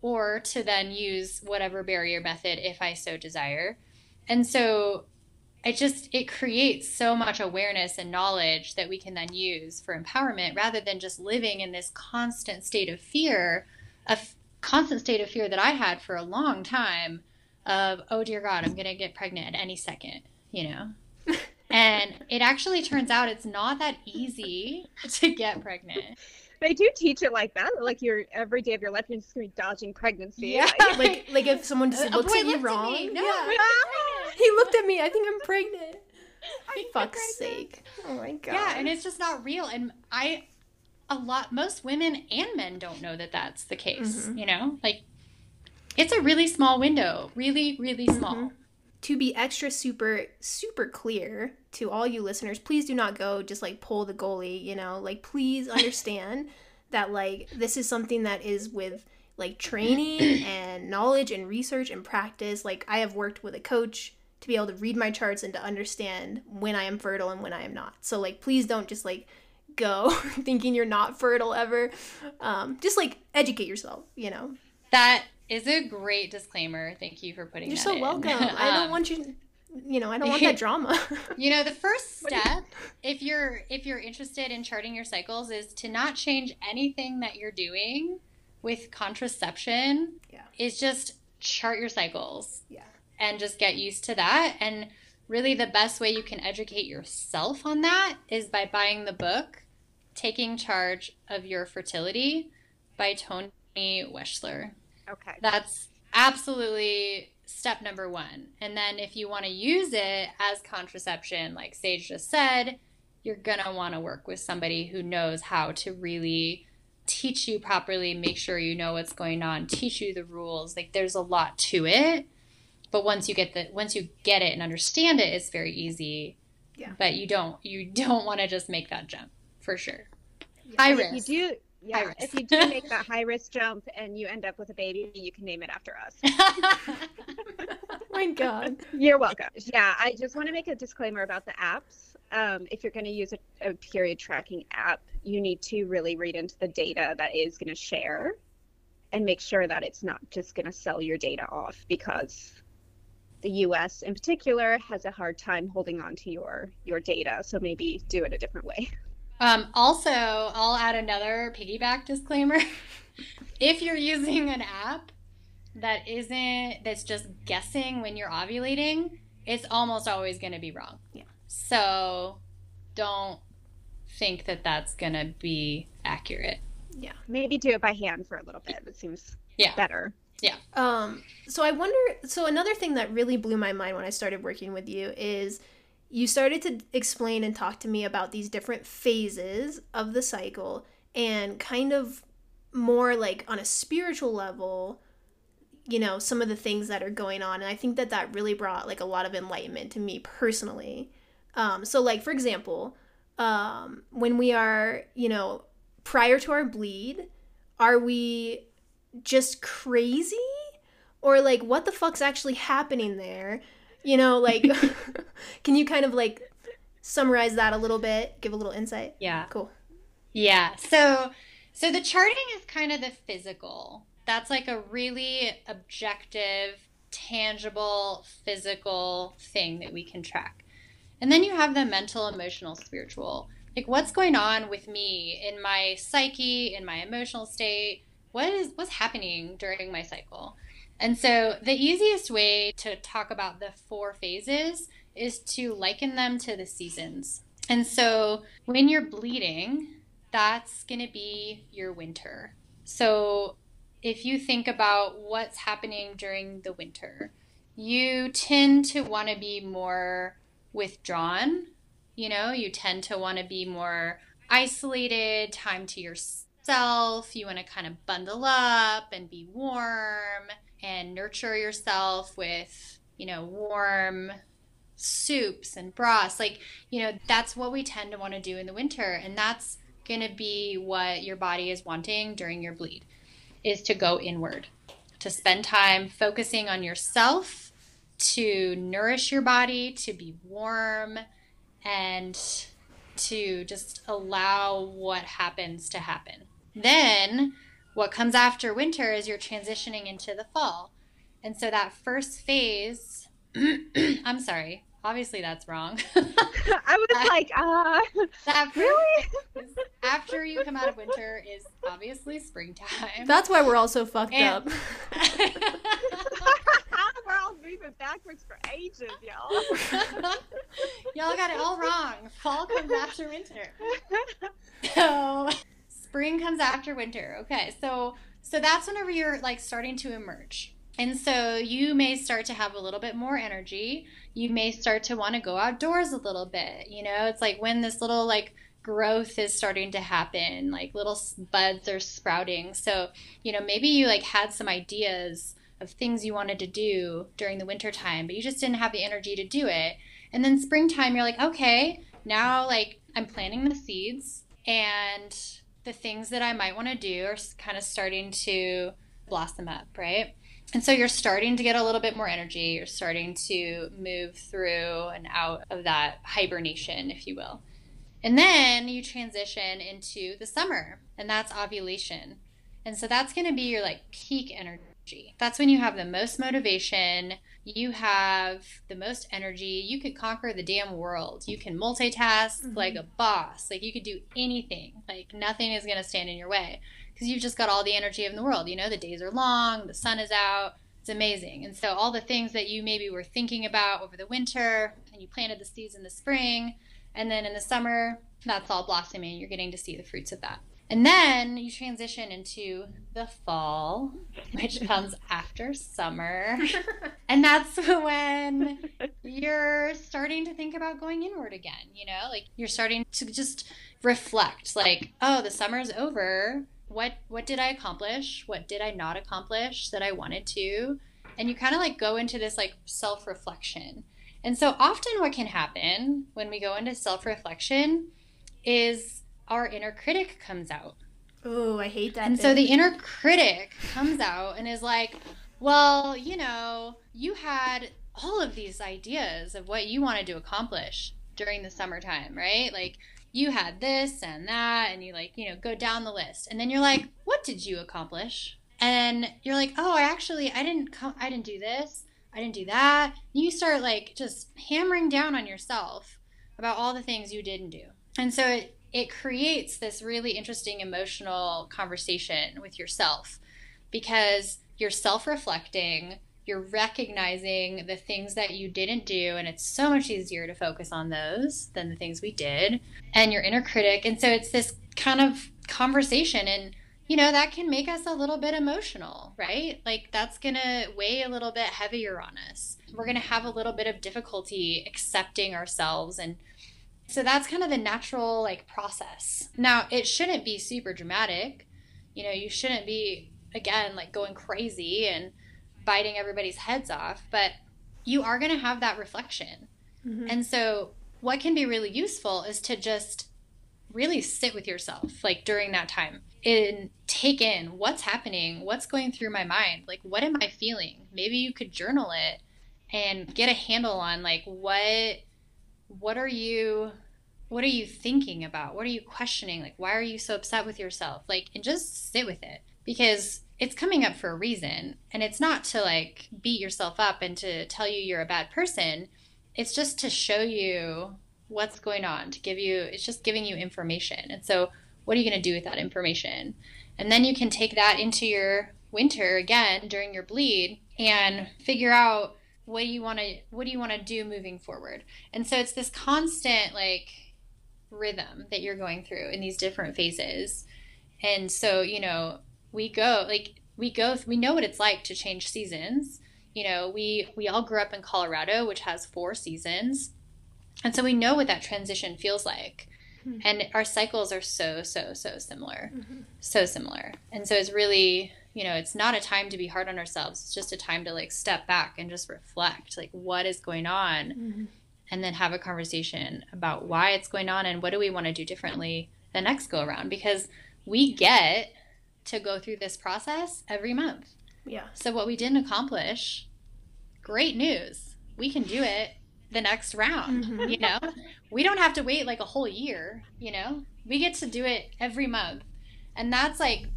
or to then use whatever barrier method if I so desire. And so it just it creates so much awareness and knowledge that we can then use for empowerment rather than just living in this constant state of fear, a f- constant state of fear that I had for a long time of oh dear god, I'm going to get pregnant at any second, you know. and it actually turns out it's not that easy to get pregnant. They do teach it like that. Like you're every day of your life, you're just gonna be dodging pregnancy. Yeah. Like, Like like if someone just looks at you wrong. me. No, yeah. He looked at me. I think I'm pregnant. I'm Fuck's sake. Oh my god. Yeah, and it's just not real. And I, a lot, most women and men don't know that that's the case. Mhm. You know, like it's a really small window, really, really small. Mhm. to be extra super super clear to all you listeners please do not go just like pull the goalie you know like please understand that like this is something that is with like training and knowledge and research and practice like i have worked with a coach to be able to read my charts and to understand when i am fertile and when i am not so like please don't just like go thinking you're not fertile ever um, just like educate yourself you know That is a great disclaimer. Thank you for putting you're so in. welcome i don't Um, want you you know i don't want that drama You know, the first step, if you're if you're interested in charting your cycles, is to not change anything that you're doing with contraception. Yeah. Is just chart your cycles. Yeah. And just get used to that. And really, the best way you can educate yourself on that is by buying the book "Taking Charge of Your Fertility" by Toni Weschler. okay. That's absolutely step number one. And then if you want to use it as contraception, like Sage just said, you're going to want to work with somebody who knows how to really teach you properly, make sure you know what's going on, teach you the rules. Like there's a lot to it. But once you get the once you get it and understand it, it's very easy. Yeah. But you don't you don't want to just make that jump for sure. High if risk. you do, yeah, risk. if you do make that high risk jump and you end up with a baby, you can name it after us. Oh my god. You're welcome. Yeah, I just want to make a disclaimer about the apps. Um, if you're going to use a, a period tracking app, you need to really read into the data that is going to share and make sure that it's not just going to sell your data off because the US in particular has a hard time holding on to your your data. So maybe do it a different way. Um, also, I'll add another piggyback disclaimer. if you're using an app, that isn't that's just guessing when you're ovulating, it's almost always going to be wrong. Yeah. So don't think that that's going to be accurate. Yeah. Maybe do it by hand for a little bit. It seems Yeah. better. Yeah. Um, so I wonder. So another thing that really blew my mind when I started working with you is you started to explain and talk to me about these different phases of the cycle and kind of more like on a spiritual level you know some of the things that are going on. And i think that that really brought like a lot of enlightenment to me personally. Um, so like for example um, when we are you know prior to our bleed are we just crazy? Or like what the fuck's actually happening there you know like can you kind of like summarize that a little bit give a little insight Yeah. cool Yeah. So so the charting is kind of the physical. That's like a really objective, tangible, physical thing that we can track. And then you have the mental, emotional, spiritual. Like what's going on with me in my psyche, in my emotional state? What is what's happening during my cycle? And so the easiest way to talk about the four phases is to liken them to the seasons. And so when you're bleeding, that's going to be your winter. So if you think about what's happening during the winter, you tend to want to be more withdrawn. You know, you tend to want to be more isolated, time to yourself. You want to kind of bundle up and be warm and nurture yourself with, you know, warm soups and broths. Like, you know, that's what we tend to want to do in the winter. And that's going to be what your body is wanting during your bleed is to go inward, to spend time focusing on yourself, to nourish your body, to be warm, and to just allow what happens to happen. Then, what comes after winter is you're transitioning into the fall. And so that first phase, I'm sorry, obviously that's wrong. I was like, uh, that really? phase after you come out of winter is obviously springtime. that's why we're all so fucked And- up We're all moving backwards for ages, y'all. Y'all got it all wrong. Fall comes after winter. So spring comes after winter. Okay, so so that's whenever you're like starting to emerge. And so you may start to have a little bit more energy. You may start to want to go outdoors a little bit. You know, it's like when this little like growth is starting to happen, like little buds are sprouting. So, you know, maybe you like had some ideas of things you wanted to do during the winter time, but you just didn't have the energy to do it. And then springtime, you're like, okay, now like I'm planting the seeds and the things that I might want to do are kind of starting to blossom up, right? And so you're starting to get a little bit more energy. You're starting to move through and out of that hibernation, if you will. And then you transition into the summer, and that's ovulation. And so that's going to be your like peak energy. That's when you have the most motivation, you have the most energy. You could conquer the damn world. You can multitask Mhm. like a boss. Like you could do anything. Like nothing is going to stand in your way because you've just got all the energy in the world. You know, the days are long, the sun is out. It's amazing. And so all the things that you maybe were thinking about over the winter and you planted the seeds in the spring, and then in the summer, that's all blossoming. You're getting to see the fruits of that. And then you transition into the fall, which comes after summer. And that's when you're starting to think about going inward again, you know? Like you're starting to just reflect like, oh, the summer's over. What what did I accomplish? What did I not accomplish that I wanted to? And you kind of like go into this like self-reflection. And so often what can happen when we go into self-reflection is our inner critic comes out. oh i hate that And so the inner critic comes out and is like, well, you know, you had all of these ideas of what you wanted to accomplish during the summertime, right? Like you had this and that, and you like, you know, go down the list. And then you're like, what did you accomplish? And you're like, oh, I actually, I didn't, co- I didn't do this. I didn't do that. And you start like just hammering down on yourself about all the things you didn't do. And so it, it creates this really interesting emotional conversation with yourself because you're self reflecting, you're recognizing the things that you didn't do, and it's so much easier to focus on those than the things we did, and your inner critic. And so it's this kind of conversation, and you know, that can make us a little bit emotional, right? Like that's gonna weigh a little bit heavier on us. We're gonna have a little bit of difficulty accepting ourselves and so that's kind of the natural like process. Now, it shouldn't be super dramatic. You know, you shouldn't be again like going crazy and biting everybody's heads off, but you are going to have that reflection. Mm-hmm. And so what can be really useful is to just really sit with yourself like during that time and take in what's happening, what's going through my mind, like what am I feeling? Maybe you could journal it and get a handle on like what what are you what are you thinking about? What are you questioning? Like why are you so upset with yourself? Like and just sit with it because it's coming up for a reason and it's not to like beat yourself up and to tell you you're a bad person. It's just to show you what's going on, to give you it's just giving you information. And so what are you going to do with that information? And then you can take that into your winter again during your bleed and figure out what do you want to what do you want to do moving forward? And so it's this constant like rhythm that you're going through in these different phases. And so you know we go like we go we know what it's like to change seasons. You know we we all grew up in colorado which has four seasons. And so we know what that transition feels like. Mm-hmm. and our cycles are so so so similar. Mm-hmm. so similar. And so it's really you know, it's not a time to be hard on ourselves. It's just a time to like step back and just reflect, like what is going on, mm-hmm. and then have a conversation about why it's going on and what do we want to do differently the next go around because we get to go through this process every month. Yeah. So what we didn't accomplish, great news. We can do it the next round, mm-hmm. you know? We don't have to wait like a whole year, you know? We get to do it every month. And that's like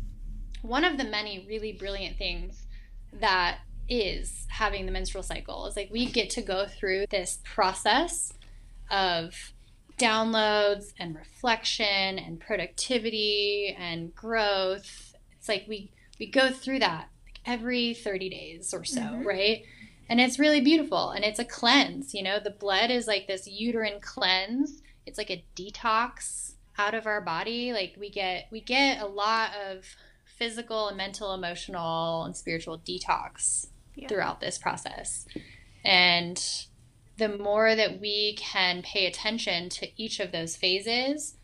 one of the many really brilliant things that is having the menstrual cycle is like we get to go through this process of downloads and reflection and productivity and growth. It's like we we go through that every 30 days or so mm-hmm. right? And it's really beautiful and it's a cleanse you know? The blood is like this uterine cleanse. It's like a detox out of our body. Like we get we get a lot of physical and mental, emotional, and spiritual detox yeah. throughout this process. And the more that we can pay attention to each of those phases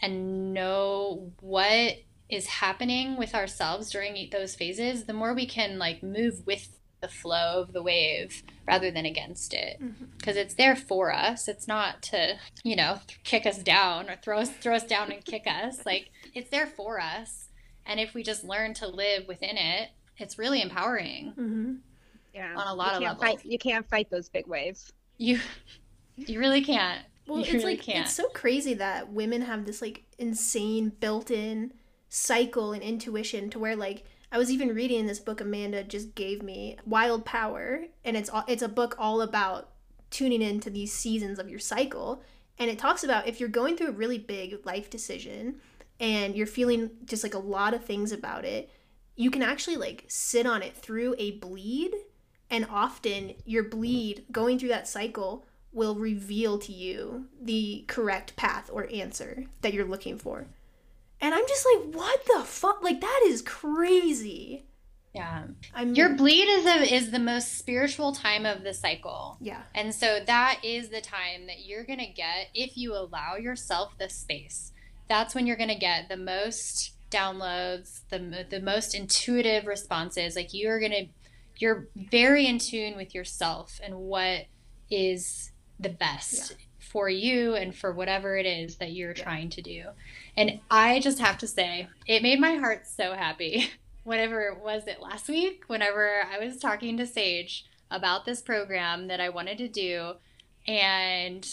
and know what is happening with ourselves during those phases, the more we can like move with the flow of the wave rather than against it because mm-hmm. it's there for us it's not to you know kick us down or throw us throw us down and kick us like it's there for us and if we just learn to live within it, it's really empowering. Mm-hmm. Yeah. On a lot of levels. Fight, you can't fight those big waves. You you really can't. Well, you it's really like can't. it's so crazy that women have this like insane built-in cycle and intuition to where like I was even reading this book Amanda just gave me, Wild Power, and it's it's a book all about tuning into these seasons of your cycle, and it talks about if you're going through a really big life decision, and you're feeling just like a lot of things about it, you can actually like sit on it through a bleed. And often your bleed going through that cycle will reveal to you the correct path or answer that you're looking for. And I'm just like, what the fuck? Like that is crazy. Yeah. I mean, Your bleed is a, is the most spiritual time of the cycle. Yeah. And so that is the time that you're going to get if you allow yourself the space that's when you're going to get the most downloads, the the most intuitive responses. Like you're going to you're very in tune with yourself and what is the best yeah. for you and for whatever it is that you're yeah. trying to do. And I just have to say, it made my heart so happy. Whatever it was it last week, whenever I was talking to Sage about this program that I wanted to do, and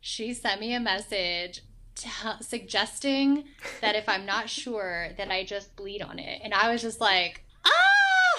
she sent me a message t- suggesting that if I'm not sure, that I just bleed on it. And I was just like, ah!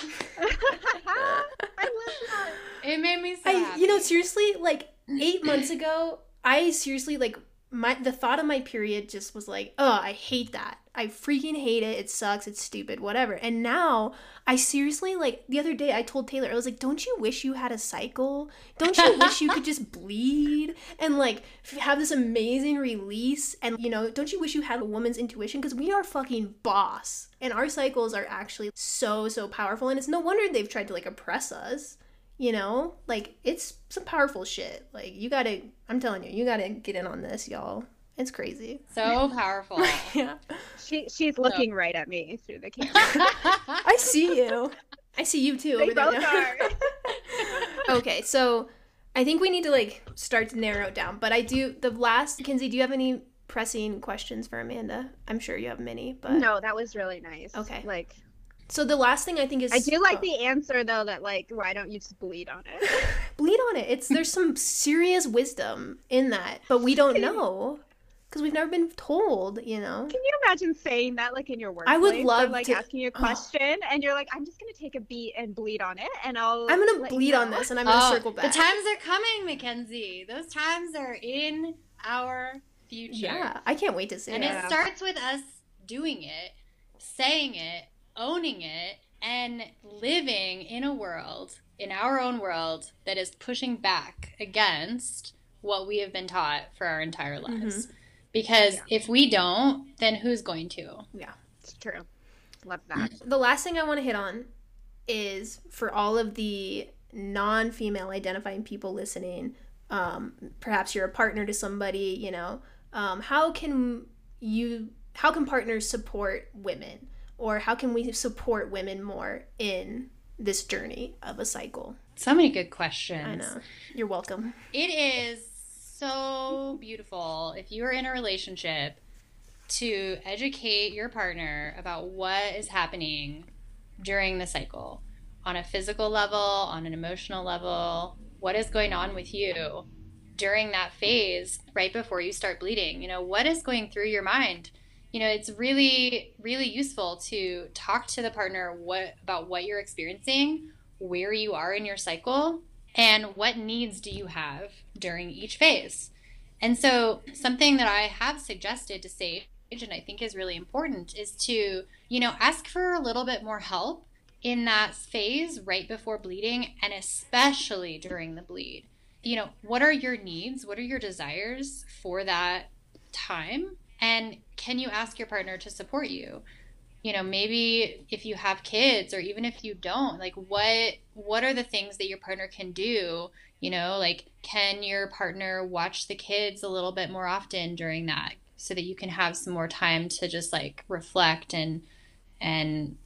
I love that. It made me so I, happy. You know, seriously, like eight months ago, I seriously like my the thought of my period just was like, oh, I hate that. I freaking hate it. It sucks. It's stupid. Whatever. And now I seriously like the other day I told Taylor I was like, don't you wish you had a cycle? Don't you wish you could just bleed and like have this amazing release? And you know, don't you wish you had a woman's intuition? Because we are fucking boss, and our cycles are actually so so powerful. And it's no wonder they've tried to like oppress us you know like it's some powerful shit like you gotta i'm telling you you gotta get in on this y'all it's crazy So powerful. yeah She she's looking right at me through the camera. i see you i see you too they over there both now. are. okay so i think we need to like start to narrow it down but i do the last kinsey do you have any pressing questions for amanda i'm sure you have many but No, that was really nice. Okay. Like so the last thing i think is I do like oh. the answer though that like why don't you just bleed on it? bleed on it. It's there's some serious wisdom in that, but we don't know because we've never been told. You know. Can you imagine saying that like in your workplace? I would They're, love like to- asking you a oh. question and you're like, I'm just gonna take a beat and bleed on it and I'll I'm gonna let you bleed on this, and I'm gonna Oh, circle back. The times are coming, Mackenzie. Those times are in our future. Yeah, I can't wait to see And it. Yeah. it starts with us doing it, saying it, owning it, and living in a world, in our own world, that is pushing back against what we have been taught for our entire lives. Because Yeah. if we don't, then who's going to? Yeah, it's true. Love that. The last thing I want to hit on is for all of the non-female identifying people listening. Um, perhaps you're a partner to somebody. You know, um, how can you? How can partners support women, or how can we support women more in this journey of a cycle? So many good questions. I know. You're welcome. It is so beautiful if you are in a relationship to educate your partner about what is happening during the cycle on a physical level, on an emotional level, what is going on with you during that phase right before you start bleeding. You know, what is going through your mind? You know, it's really really useful to talk to the partner what about what you're experiencing, where you are in your cycle, and what needs do you have during each phase. And so, something that I have suggested to Sage, and I think is really important, is to, you know, ask for a little bit more help in that phase right before bleeding, and especially during the bleed. You know, what are your needs? What are your desires for that time? And can you ask your partner to support you? you know maybe if you have kids or even if you don't like what what are the things that your partner can do? You know like can your partner watch the kids a little bit more often during that so that you can have some more time to just like reflect and and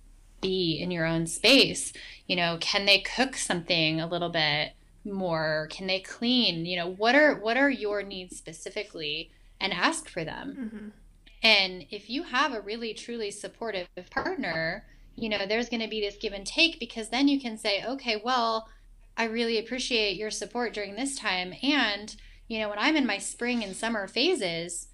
be in your own space? You know can they cook something a little bit more? Can they clean? You know what are what are your needs specifically and ask for them hmm and if you have a really truly supportive partner, you know, there's going to be this give and take because then you can say, okay, well, I really appreciate your support during this time. And, you know, when I'm in my spring and summer phases,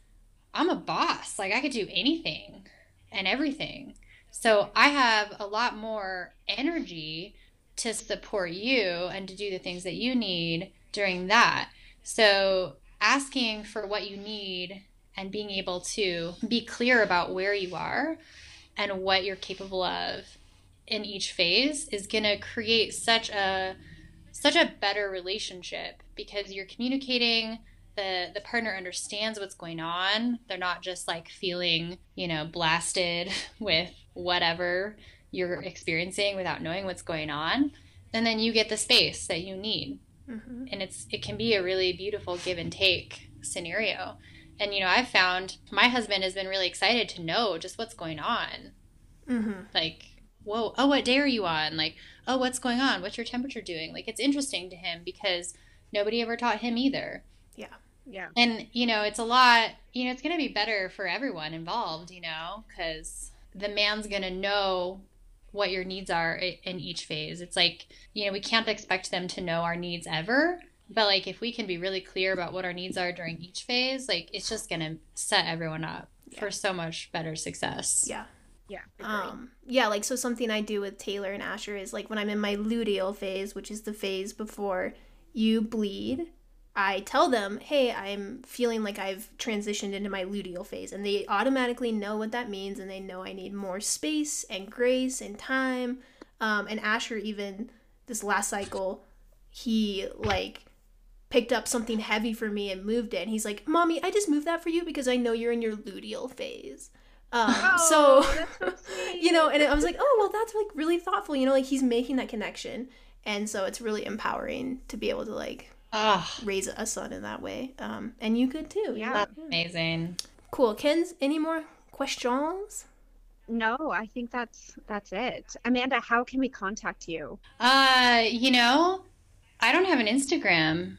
I'm a boss. Like I could do anything and everything. So I have a lot more energy to support you and to do the things that you need during that. So asking for what you need and being able to be clear about where you are and what you're capable of in each phase is going to create such a such a better relationship because you're communicating the the partner understands what's going on. They're not just like feeling you know blasted with whatever you're experiencing without knowing what's going on. And then you get the space that you need hmm and it's it can be a really beautiful give and take scenario. And you know i've found my husband has been really excited to know just what's going on. Hmm like whoa oh what day are you on? Like oh what's going on? What's your temperature doing? Like it's interesting to him because nobody ever taught him either. Yeah. Yeah. and you know it's a lot you know it's going to be better for everyone involved you know because the man's going to know what your needs are in each phase it's like you know we can't expect them to know our needs ever but like if we can be really clear about what our needs are during each phase like it's just going to set everyone up for so much better success Yeah. Yeah. Um, yeah, like so something I do with Taylor and Asher is like when I'm in my luteal phase, which is the phase before you bleed, I tell them, hey, I'm feeling like I've transitioned into my luteal phase. And they automatically know what that means and they know I need more space and grace and time. Um, and Asher, even this last cycle, he like picked up something heavy for me and moved it. And he's like, Mommy, I just moved that for you because I know you're in your luteal phase. Um, Oh, so, so you know, and I was like, oh, well, that's like really thoughtful. You know, like he's making that connection. And so it's really empowering to be able to like Oh, raise a son in that way. Um, and you could too. Yeah. that's amazing. Cool. Ken's, any more questions? No, I think that's that's it. Amanda, how can we contact you? Uh, you know, I don't have an Instagram.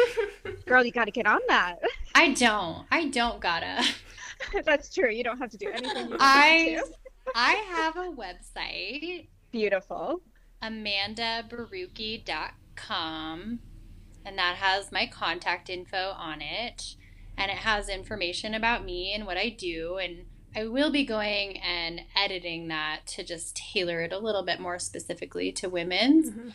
Girl, you got to get on that. I don't. I don't gotta. that's true. You don't have to do anything. You I want to. I have a website, Beautiful. amandaborucki.com, and that has my contact info on it, and it has information about me and what I do, and I will be going and editing that to just tailor it a little bit more specifically to women's Mhm.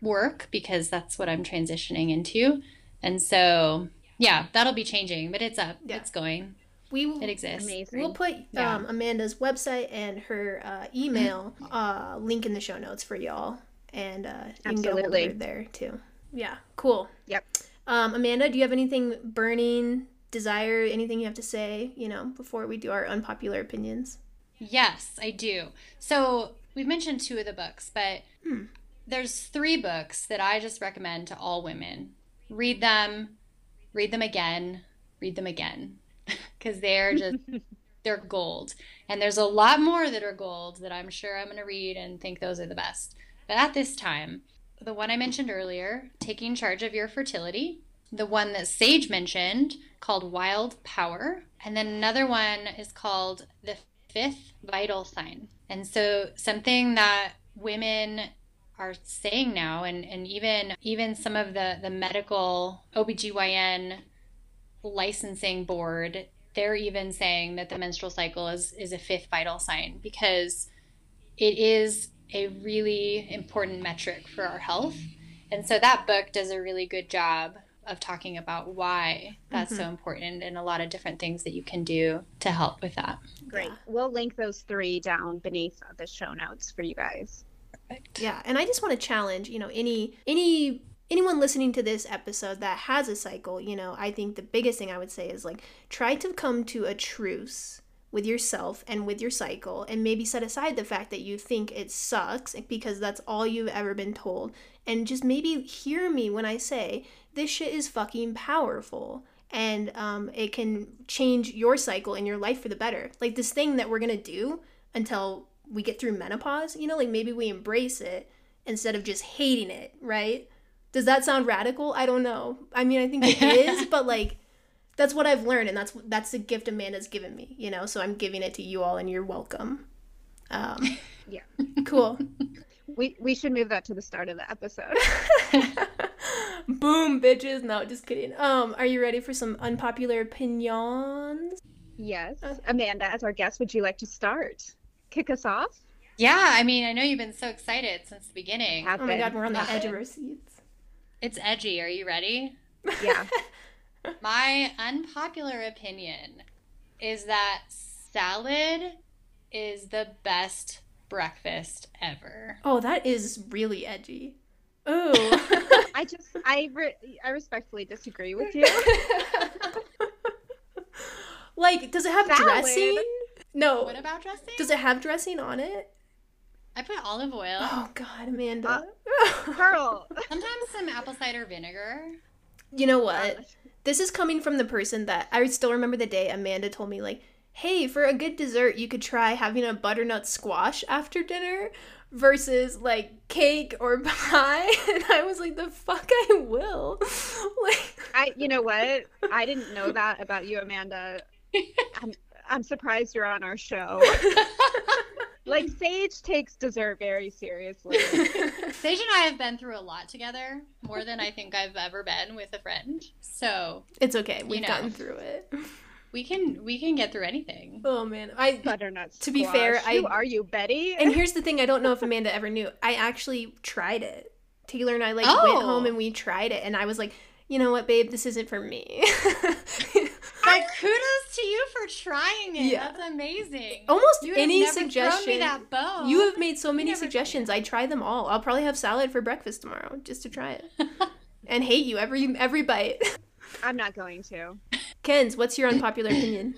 work because that's what I'm transitioning into. And so, yeah, that'll be changing, but it's up. Yeah. It's going. We will. It exists. Amazing. We'll put Yeah. um, Amanda's website and her uh, email uh, link in the show notes for y'all, and uh, you can get a hold of her there too. Yeah, cool. Yep. Um, Amanda, do you have anything burning desire? Anything you have to say? You know, before we do our unpopular opinions. Yes, I do. So we've mentioned two of the books, but Hmm. there's three books that I just recommend to all women. Read them, read them again, read them again, because they're just they're gold. And there's a lot more that are gold that I'm sure I'm going to read and think those are the best. But at this time, the one I mentioned earlier, Taking Charge of Your Fertility, the one that Sage mentioned called Wild Power, and then another one is called The Fifth Vital Sign. And so something that women are saying now and, and even even some of the, the medical OBGYN licensing board, they're even saying that the menstrual cycle is, is a fifth vital sign because it is a really important metric for our health. And so that book does a really good job of talking about why that's so mm-hmm. important and a lot of different things that you can do to help with that. Great. Yeah. We'll link those three down beneath the show notes for you guys. Perfect. Yeah, and I just want to challenge, you know, any any anyone listening to this episode that has a cycle, you know, I think the biggest thing I would say is like try to come to a truce with yourself and with your cycle and maybe set aside the fact that you think it sucks because that's all you've ever been told and just maybe hear me when I say this shit is fucking powerful and um, it can change your cycle and your life for the better. Like this thing that we're gonna do until we get through menopause, you know, like maybe we embrace it instead of just hating it, right? Does that sound radical? I don't know. I mean, I think it is, but like that's what I've learned and that's that's the gift Amanda's given me, you know. So I'm giving it to you all and you're welcome. Um Yeah. Cool. We we should move that to the start of the episode. Boom, bitches. No, just kidding. Um, are you ready for some unpopular opinions? yes. Uh, Amanda, as our guest, would you like to start? Kick us off? Yeah, I mean, I know you've been so excited since the beginning. Have Oh my god, we're on the edge of our seats. It's edgy. Are you ready? Yeah. My unpopular opinion is that salad is the best breakfast ever. Oh, that is really edgy. Ooh. I just I re- I respectfully disagree with you. like, does it have Salad. dressing? No. What about dressing? Does it have dressing on it? I put olive oil. Oh God, Amanda. Uh, girl. Sometimes some apple cider vinegar. You know oh, what? This is coming from the person that I still remember the day Amanda told me, like, hey, for a good dessert, you could try having a butternut squash after dinner versus like cake or pie. And I was like, the fuck I will. like, I you know what? I didn't know that about you, Amanda. I'm I'm surprised you're on our show. Like Sage takes dessert very seriously. Sage and I have been through a lot together, more than I think I've ever been with a friend. So it's okay. We've know. gotten through it. we can we can get through anything. Oh man. I Butternut To be fair, squash. Who I- are you, Betty? And here's the thing, I don't know if Amanda ever knew. I actually tried it. Taylor and I like Oh. went home and we tried it and I was like, you know what, babe, this isn't for me. But kudos to you for trying it. Yeah. That's amazing. Almost You any never thrown me suggestion. that bone. You have made so many suggestions. I try them all. I'll probably have salad for breakfast tomorrow just to try it. and hate you every every bite. I'm not going to. Ken's, what's your unpopular opinion?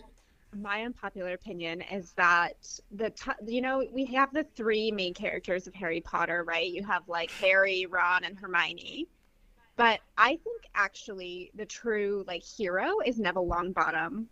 My unpopular opinion is that the t- you know we have the three main characters of Harry Potter, right? You have like Harry, Ron, and Hermione. But I think actually the true like hero is Neville Longbottom.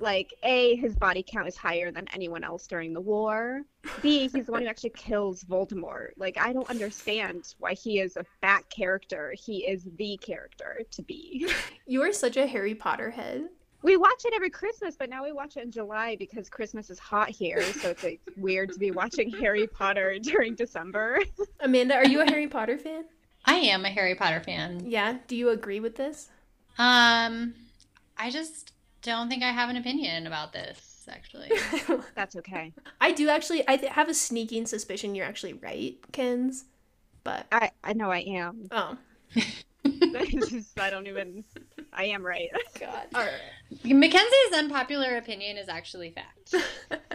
Like A, his body count is higher than anyone else during the war. B, he's the one who actually kills Voldemort. Like I don't understand why he is a back character. He is the character to be. You are such a Harry Potter head. We watch it every Christmas, but now we watch it in July because Christmas is hot here, so it's like weird to be watching Harry Potter during December. Amanda, are you a Harry Potter fan? I am a Harry Potter fan. Yeah. Do you agree with this? Um, I just don't think I have an opinion about this. Actually, That's okay. I do actually. I th- have a sneaking suspicion you're actually right, Kenz. But I I know I am. oh It's just- I don't even. I am right. god. All right. Mackenzie's unpopular opinion is actually fact.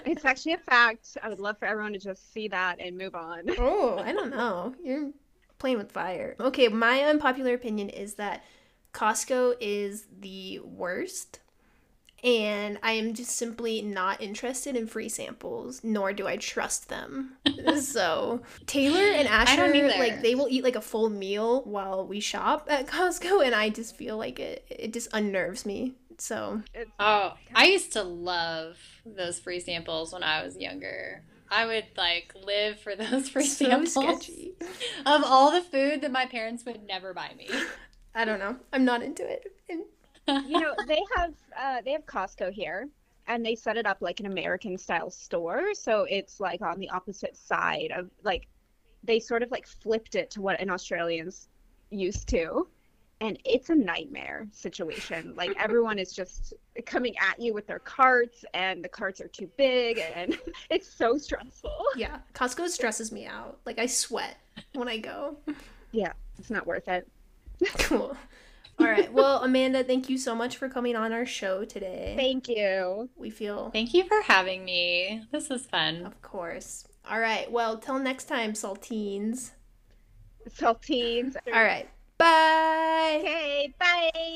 It's actually a fact. I would love for everyone to just see that and move on. Oh, I don't know. You're playing with fire. Okay, my unpopular opinion is that Costco is the worst. And I am just simply not interested in free samples, nor do I trust them. so Taylor and Asher, don't like they will eat like a full meal while we shop at Costco, and I just feel like it it just unnerves me. So Oh, I used to love those free samples when I was younger. I would like live for those free so samples sketchy. of all the food that my parents would never buy me. I don't know. I'm not into it. You know they have uh, they have Costco here, and they set it up like an American style store. So it's like on the opposite side of like they sort of like flipped it to what an Australian's used to. And it's a nightmare situation. Like everyone is just coming at you with their carts, and the carts are too big, and it's so stressful. yeah, Costco stresses me out. Like I sweat when I go. Yeah, it's not worth it. Cool. All right. Well, Amanda, thank you so much for coming on our show today. Thank you. we feel, Thank you for having me. This was fun. of course. All right. Well, till next time, saltines. Saltines. All right. Bye. Okay, bye.